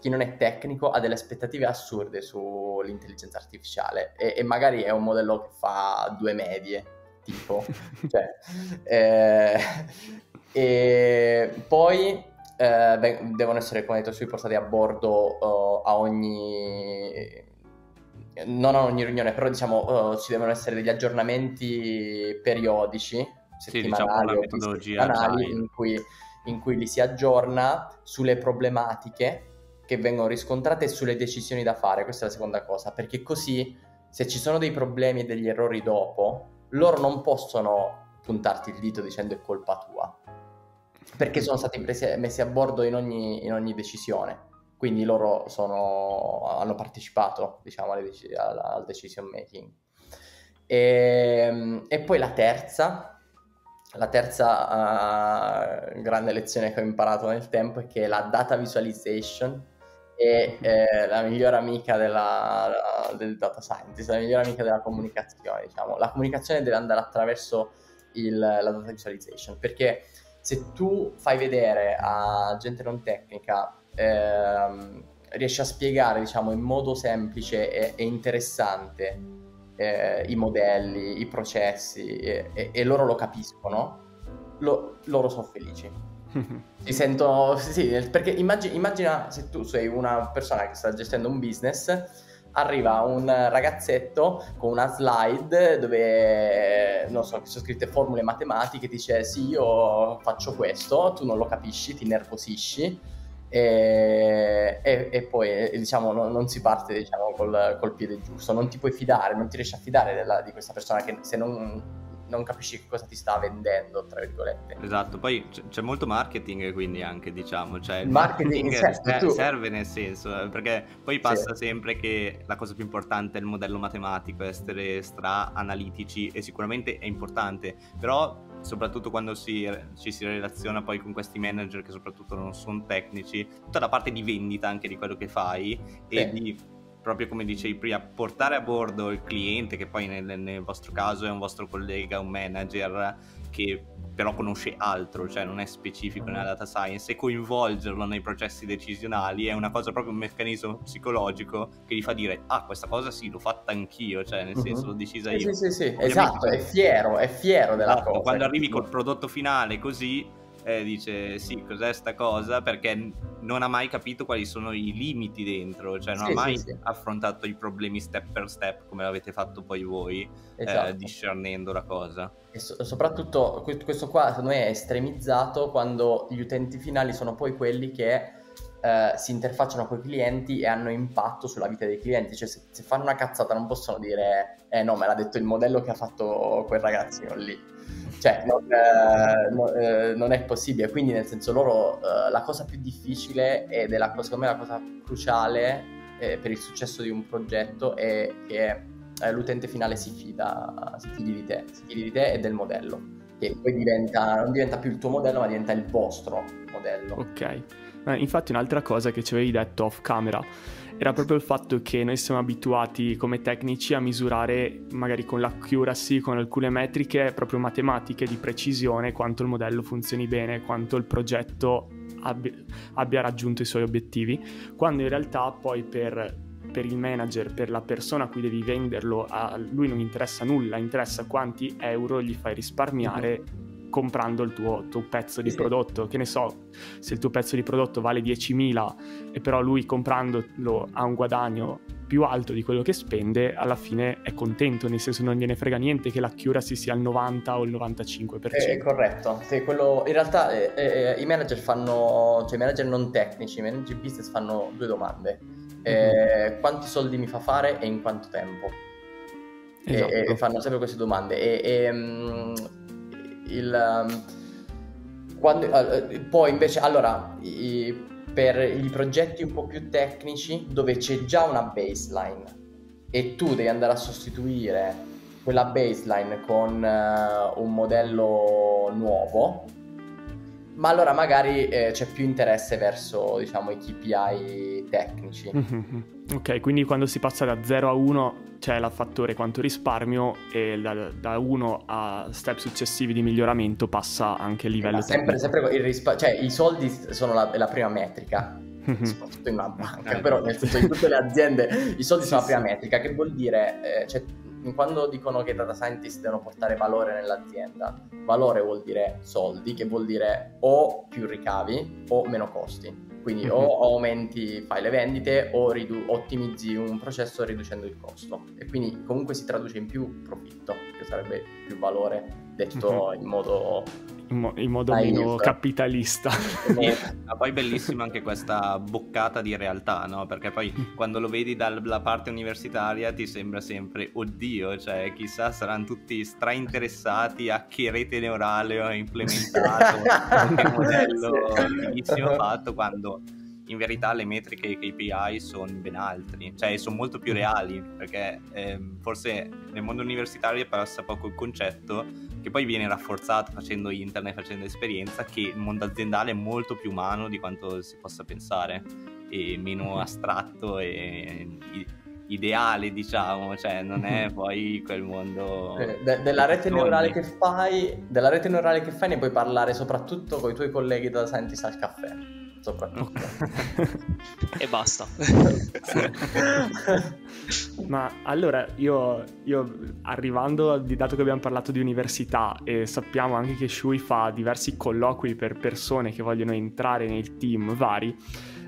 chi non è tecnico ha delle aspettative assurde sull'intelligenza artificiale e, e magari è un modello che fa due medie, tipo. cioè, eh, e poi eh, devono essere, come detto, sui portati a bordo uh, a ogni non a ogni riunione, però diciamo uh, ci devono essere degli aggiornamenti periodici, settimanali sì, diciamo, o settimanali, in cui, in cui li si aggiorna sulle problematiche che vengono riscontrate sulle decisioni da fare. Questa è la seconda cosa, perché così se ci sono dei problemi e degli errori dopo, loro non possono puntarti il dito dicendo è colpa tua, perché sono stati presi, messi a bordo in ogni, in ogni decisione. Quindi loro sono, hanno partecipato diciamo, al, al decision making. E, ehm, e, poi la terza, la terza uh, grande lezione che ho imparato nel tempo è che la data visualization è eh, la migliore amica della, del data scientist, la migliore amica della comunicazione, diciamo. La comunicazione deve andare attraverso il, la data visualization, perché se tu fai vedere a gente non tecnica, ehm, riesci a spiegare, diciamo, in modo semplice e, e interessante eh, i modelli, i processi e, e, e loro lo capiscono, lo, loro sono felici ti sento, sì, perché immagina, immagina se tu sei una persona che sta gestendo un business arriva un ragazzetto con una slide dove, non so, sono scritte formule matematiche, dice sì, io faccio questo, tu non lo capisci, ti nervosisci. E, e, e poi diciamo non, non si parte diciamo, col, col, piede giusto, non ti puoi fidare, non ti riesci a fidare della, di questa persona che se non non capisci che cosa ti sta vendendo, tra virgolette. Esatto, poi c- c'è molto marketing quindi anche, diciamo, cioè il marketing, marketing certo, ser- serve nel senso, eh, perché poi passa sì. sempre che la cosa più importante è il modello matematico, essere stra analitici e sicuramente è importante, però soprattutto quando si, ci si relaziona poi con questi manager che soprattutto non sono tecnici, tutta la parte di vendita anche di quello che fai sì. e di proprio come dicevi prima, portare a bordo il cliente, che poi nel, nel, vostro caso è un vostro collega, un manager che però conosce altro, cioè non è specifico nella data science, e coinvolgerlo nei processi decisionali è una cosa proprio un meccanismo psicologico che gli fa dire ah questa cosa sì l'ho fatta anch'io, cioè nel senso uh-huh. l'ho decisa io. Sì, sì, sì, esatto, è fiero, è fiero della esatto, cosa. Quando arrivi col prodotto finale così eh, dice sì, cos'è sta cosa? Perché non ha mai capito quali sono i limiti dentro, cioè non sì, ha mai sì, sì. affrontato i problemi step per step come l'avete fatto poi voi, eh, esatto. eh, discernendo la cosa. E so- soprattutto questo qua secondo me è estremizzato quando gli utenti finali sono poi quelli che Uh, si interfacciano con i clienti e hanno impatto sulla vita dei clienti. Cioè, se, se, fanno una cazzata non possono dire, eh no, me l'ha detto il modello che ha fatto quel ragazzino lì cioè non, eh, no, eh, non, è possibile. Quindi, nel senso, loro eh, la cosa più difficile ed è la, secondo me la cosa cruciale eh, per il successo di un progetto è che eh, l'utente finale si fida, si fidi di te, si fidi di te e del modello. Che poi diventa, non diventa più il tuo modello, ma diventa il vostro modello. Ok. Eh, infatti, un'altra cosa che ci avevi detto off camera era proprio il fatto che noi siamo abituati come tecnici a misurare magari con l'accuracy, con alcune metriche proprio matematiche di precisione quanto il modello funzioni bene, quanto il progetto abbia, abbia raggiunto i suoi obiettivi, quando in realtà poi per per il manager, per la persona a cui devi venderlo, a lui non interessa nulla, interessa quanti euro gli fai risparmiare comprando il tuo, tuo pezzo di sì. prodotto. Che ne so, se il tuo pezzo di prodotto vale 10.000 e però lui comprandolo ha un guadagno più alto di quello che spende, alla fine è contento, nel senso non gliene frega niente che l'accuracy sia il 90 o il 95%. È, corretto, sì, quello, in realtà eh, eh, i manager fanno, cioè i manager non tecnici, i manager business fanno due domande. Eh, mm-hmm. Quanti soldi mi fa fare e in quanto tempo? Esatto. E, e, fanno sempre queste domande. E, e um, il, um, quando, uh, poi invece, allora, i, per i progetti un po' più tecnici dove c'è già una baseline e tu devi andare a sostituire quella baseline con uh, un modello nuovo, ma allora magari eh, c'è più interesse verso diciamo i KPI tecnici. Mm-hmm. Ok, quindi quando si passa da 0 a 1 c'è il fattore quanto risparmio e da, da 1 a step successivi di miglioramento passa anche il livello eh, sempre, sempre il risparmio, cioè i soldi sono la, la prima metrica, mm-hmm. soprattutto in una banca, eh, però nel senso in tutte le aziende i soldi sono la prima metrica, che vuol dire, eh, cioè, quando dicono che i data scientist devono portare valore nell'azienda, valore vuol dire soldi, che vuol dire o più ricavi o meno costi. Quindi mm-hmm. o aumenti, fai le vendite o ridu- ottimizzi un processo riducendo il costo. E quindi comunque si traduce in più profitto, che sarebbe più valore detto mm-hmm. in modo in, mo- in modo meno capitalista. Ma poi bellissima anche questa boccata di realtà, no? Perché poi quando lo vedi dalla parte universitaria ti sembra sempre, oddio, cioè chissà saranno tutti strainteressati a che rete neurale ho implementato, che modello bellissimo fatto quando in verità le metriche e i KPI sono ben altri, cioè sono molto più reali, perché eh, forse nel mondo universitario passa poco il concetto che poi viene rafforzato facendo internet, facendo esperienza, che il mondo aziendale è molto più umano di quanto si possa pensare e meno astratto e ideale, diciamo, cioè non è poi quel mondo eh, De- della rete neurale che fai, della rete neurale che fai ne puoi parlare soprattutto con i tuoi colleghi da scientist al caffè soprattutto. e basta. Ma allora io, io, arrivando, dato che abbiamo parlato di università e sappiamo anche che Shui fa diversi colloqui per persone che vogliono entrare nei team vari,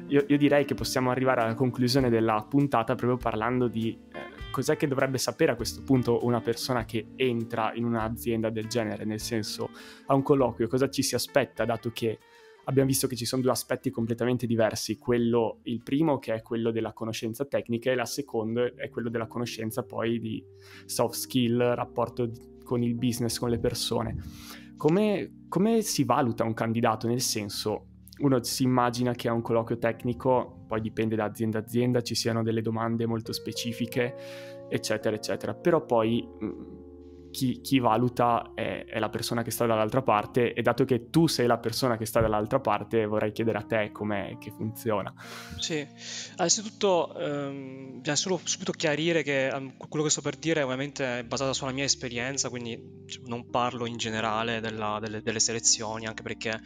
io, io direi che possiamo arrivare alla conclusione della puntata proprio parlando di eh, cos'è che dovrebbe sapere a questo punto una persona che entra in un'azienda del genere, nel senso a un colloquio, cosa ci si aspetta dato che abbiamo visto che ci sono due aspetti completamente diversi, quello, il primo che è quello della conoscenza tecnica e la seconda è quello della conoscenza poi di soft skill, rapporto con il business, con le persone. Come, come si valuta un candidato? Nel senso, uno si immagina che a un colloquio tecnico, poi dipende da azienda a azienda, ci siano delle domande molto specifiche, eccetera, eccetera, però poi chi, chi valuta è, è, la persona che sta dall'altra parte e dato che tu sei la persona che sta dall'altra parte vorrei chiedere a te com'è che funziona. Sì, innanzitutto ehm, bisogna solo subito chiarire che um, quello che sto per dire ovviamente è basato sulla mia esperienza, quindi cioè, non parlo in generale della, delle, delle selezioni, anche perché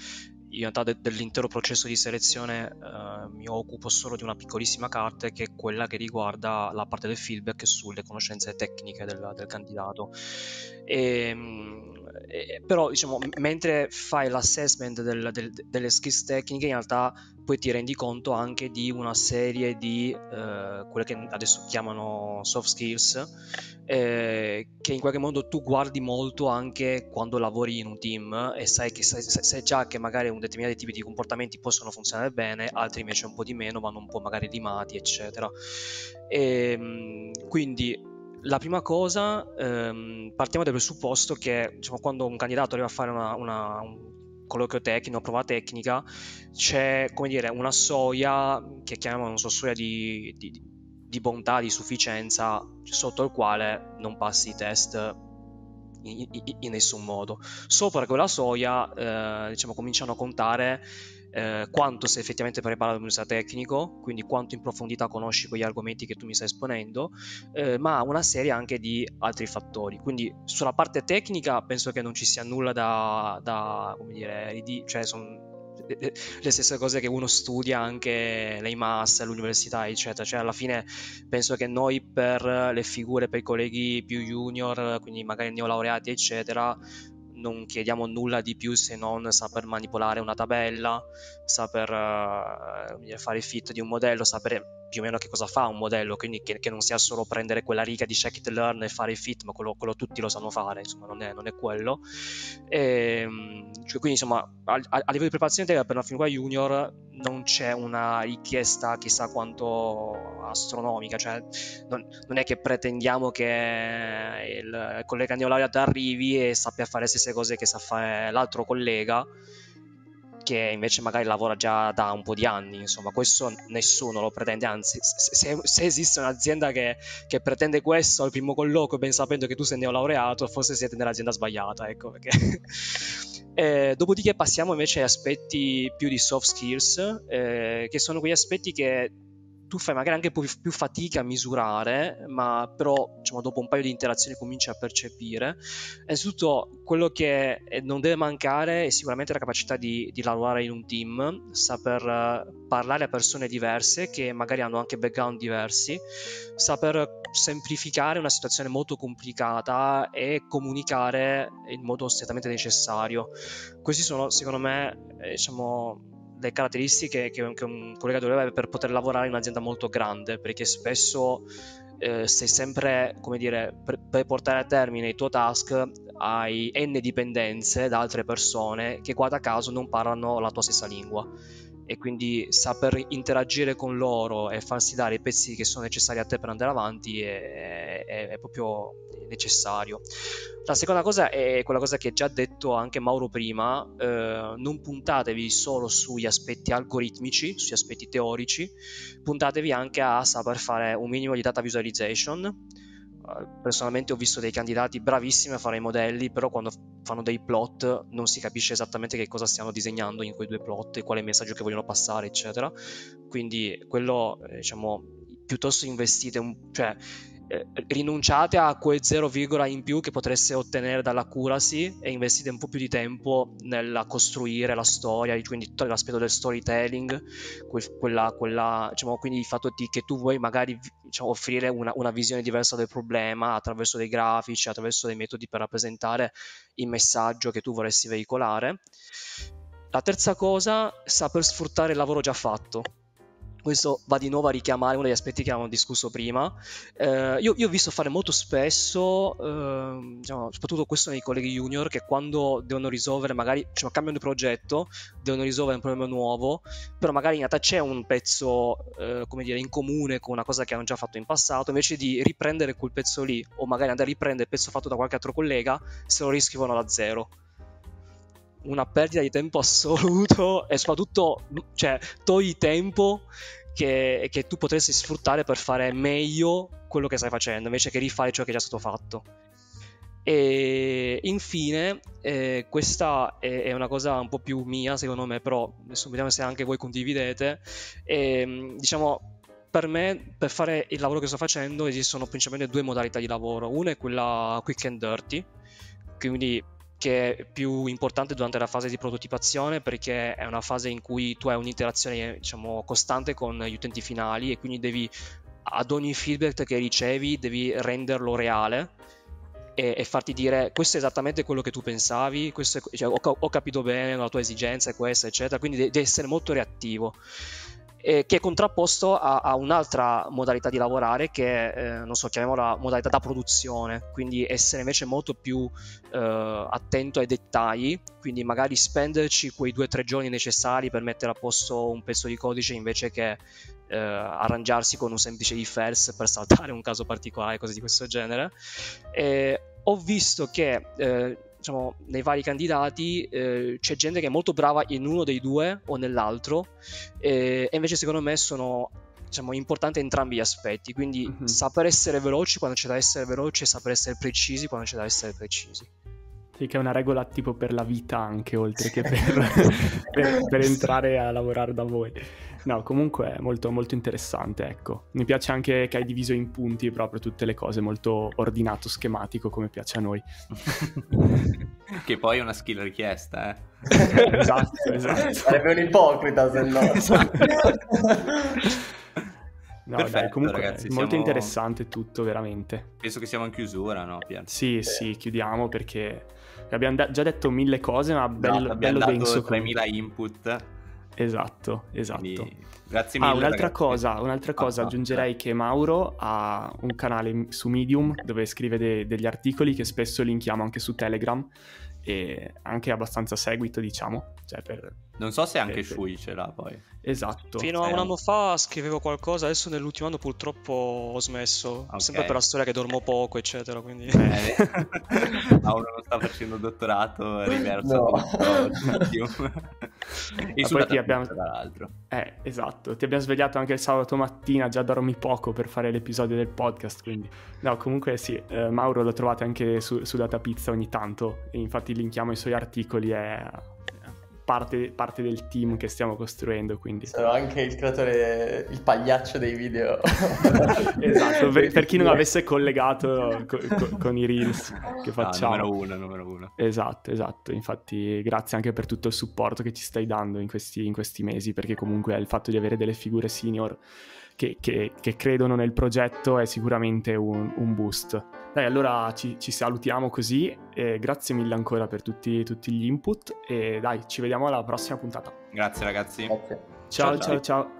in realtà de- dell'intero processo di selezione eh, mi occupo solo di una piccolissima parte che è quella che riguarda la parte del feedback sulle conoscenze tecniche del, del candidato. E, ehm, e, però diciamo mentre fai l'assessment del, del, delle skills tecniche in realtà poi ti rendi conto anche di una serie di eh, quelle che adesso chiamano soft skills eh, che in qualche modo tu guardi molto anche quando lavori in un team e sai, che, sai, sai già che magari un determinato tipo di comportamenti possono funzionare bene, altri invece un po' di meno, vanno un po' magari limati, eccetera. E, ehm, quindi la prima cosa, ehm, partiamo dal presupposto che diciamo, quando un candidato arriva a fare una, una, un colloquio tecnico, prova tecnica, c'è come dire, una soglia che chiamiamo so, soglia di, di, di bontà, di sufficienza, sotto il quale non passi i test in, in, in nessun modo. Sopra quella soglia, eh, diciamo, cominciano a contare eh, quanto sei effettivamente preparato dal punto di vista tecnico, quindi quanto in profondità conosci quegli argomenti che tu mi stai esponendo, eh, ma una serie anche di altri fattori. Quindi sulla parte tecnica penso che non ci sia nulla da, da come dire, cioè sono le stesse cose che uno studia anche nei master, all'università, eccetera. Cioè, alla fine penso che noi per le figure, per i colleghi più junior, quindi magari neolaureati, eccetera, non chiediamo nulla di più se non saper manipolare una tabella, saper uh, fare fit di un modello, sapere più o meno che cosa fa un modello, quindi che, che non sia solo prendere quella riga di check it learn e fare i fit, ma quello, quello tutti lo sanno fare, insomma non è, non è quello. E, ehm, cioè, quindi insomma a, a, livello di preparazione per una figura junior non c'è una richiesta chissà quanto astronomica, cioè non, non è che pretendiamo che il collega neolaureato arrivi e sappia fare le stesse cose che sa fare l'altro collega che invece magari lavora già da un po' di anni, insomma, questo nessuno lo pretende, anzi, se, se esiste un'azienda che, che, pretende questo al primo colloquio, ben sapendo che tu sei neolaureato, forse siete nell'azienda sbagliata, ecco, perché... eh, dopodiché passiamo invece a aspetti più di soft skills, eh, che sono quegli aspetti che tu fai magari anche più, più fatica a misurare, ma però diciamo, dopo un paio di interazioni cominci a percepire. Innanzitutto, quello che non deve mancare è sicuramente la capacità di, di lavorare in un team, saper eh, parlare a persone diverse che magari hanno anche background diversi, saper semplificare una situazione molto complicata e comunicare in modo strettamente necessario. Questi sono, secondo me, eh, diciamo, le caratteristiche che, che, un collega dovrebbe avere per poter lavorare in un'azienda molto grande, perché spesso eh, sei sempre, come dire, per, per, portare a termine il tuo task hai n dipendenze da altre persone che guarda caso non parlano la tua stessa lingua e quindi saper interagire con loro e farsi dare i pezzi che sono necessari a te per andare avanti è, è, è proprio necessario. La seconda cosa è quella cosa che ha già detto anche Mauro prima, eh, non puntatevi solo sugli aspetti algoritmici, sugli aspetti teorici, puntatevi anche a saper fare un minimo di data visualization personalmente ho visto dei candidati bravissimi a fare i modelli, però quando fanno dei plot non si capisce esattamente che cosa stiano disegnando in quei due plot e quale messaggio che vogliono passare, eccetera. Quindi quello, eh, diciamo, piuttosto investite, cioè eh, rinunciate a quel 0, in più che potreste ottenere dall'accuracy e investite un po' più di tempo nel costruire la storia, quindi tutto l'aspetto del storytelling, quella, quella, diciamo, quindi il fatto di, che tu vuoi magari diciamo, offrire una, una, visione diversa del problema attraverso dei grafici, attraverso dei metodi per rappresentare il messaggio che tu vorresti veicolare. La terza cosa, saper sfruttare il lavoro già fatto questo va di nuovo a richiamare uno degli aspetti che avevamo discusso prima. Eh, io, io, ho visto fare molto spesso, eh, diciamo, soprattutto questo nei colleghi junior, che quando devono risolvere, magari diciamo, cambiano di progetto, devono risolvere un problema nuovo, però magari in realtà c'è un pezzo, eh, come dire, in comune con una cosa che hanno già fatto in passato, invece di riprendere quel pezzo lì, o magari andare a riprendere il pezzo fatto da qualche altro collega, se lo riscrivono da zero una perdita di tempo assoluto e soprattutto cioè, togli tempo che, che, tu potresti sfruttare per fare meglio quello che stai facendo invece che rifare ciò che è già stato fatto. E infine, eh, questa è, è, una cosa un po' più mia secondo me, però adesso vediamo se anche voi condividete. E, diciamo, per me, per fare il lavoro che sto facendo, esistono principalmente due modalità di lavoro. Una è quella quick and dirty, quindi che è più importante durante la fase di prototipazione perché è una fase in cui tu hai un'interazione diciamo, costante con gli utenti finali e quindi devi ad ogni feedback che ricevi devi renderlo reale e, e farti dire questo è esattamente quello che tu pensavi, è, cioè, ho, ho, capito bene, la tua esigenza è questa, eccetera, quindi devi essere molto reattivo eh, che è contrapposto a, a, un'altra modalità di lavorare che eh, non so, chiamiamola modalità da produzione, quindi essere invece molto più eh, attento ai dettagli, quindi magari spenderci quei due o tre giorni necessari per mettere a posto un pezzo di codice invece che eh, arrangiarsi con un semplice if else per saltare un caso particolare, cose di questo genere. E ho visto che eh, diciamo, nei vari candidati eh, c'è gente che è molto brava in uno dei due o nell'altro eh, e invece secondo me sono diciamo, importanti entrambi gli aspetti quindi mm-hmm. saper essere veloci quando c'è da essere veloci e saper essere precisi quando c'è da essere precisi sì, che è una regola tipo per la vita anche, oltre che per, per, per entrare a lavorare da voi. No, comunque è molto, molto interessante, ecco. Mi piace anche che hai diviso in punti proprio tutte le cose, molto ordinato, schematico, come piace a noi. che poi è una skill richiesta, eh. esatto, esatto. Sarebbe un ipocrita se no. esatto. No, Perfetto, dai, comunque ragazzi, molto siamo- interessante tutto, veramente. Penso che siamo in chiusura, no, Pier? Sì, sì, chiudiamo perché abbiamo da- già detto mille cose, ma bello, abbiamo bello dato denso. 3000 input. Esatto, esatto. quindi grazie mille. Ah, un'altra ragazzi. cosa, un'altra cosa Ah, aggiungerei che Mauro ha un canale su Medium dove scrive de- degli articoli che spesso linkiamo anche su Telegram e anche abbastanza seguito, diciamo. Cioè, per... Non so se anche Eh. Shui ce l'ha poi. Esatto. Fino a Eh. un anno fa scrivevo qualcosa, adesso nell'ultimo anno purtroppo ho smesso. Ok. Sempre per la storia che dormo poco, eccetera. Quindi... Eh, Mauro non sta facendo dottorato, riversa No. tutto. medium. e poi ti abbiamo- tra l'altro. Eh, esatto. Ti abbiamo svegliato anche il sabato mattina, già dormi poco per fare l'episodio del podcast, quindi... No, comunque sì, eh, Mauro lo trovate anche su, su Data Pizza ogni tanto e infatti linkiamo i suoi articoli, è parte, parte del team che stiamo costruendo, quindi... Sono anche il creatore, il pagliaccio dei video. Esatto, per, per chi non avesse collegato co- co- con i reels che Ah, facciamo. numero uno, numero uno. Esatto, esatto. Infatti, grazie anche per tutto il supporto che ci stai dando in questi, in questi mesi, perché comunque il fatto di avere delle figure senior che, che- che credono nel progetto è sicuramente un, un boost. Dai, allora ci, ci salutiamo così. E grazie mille ancora per tutti, tutti gli input. E dai, ci vediamo alla prossima puntata. Grazie ragazzi. Grazie. ciao, Ciao, ciao. ciao. ciao.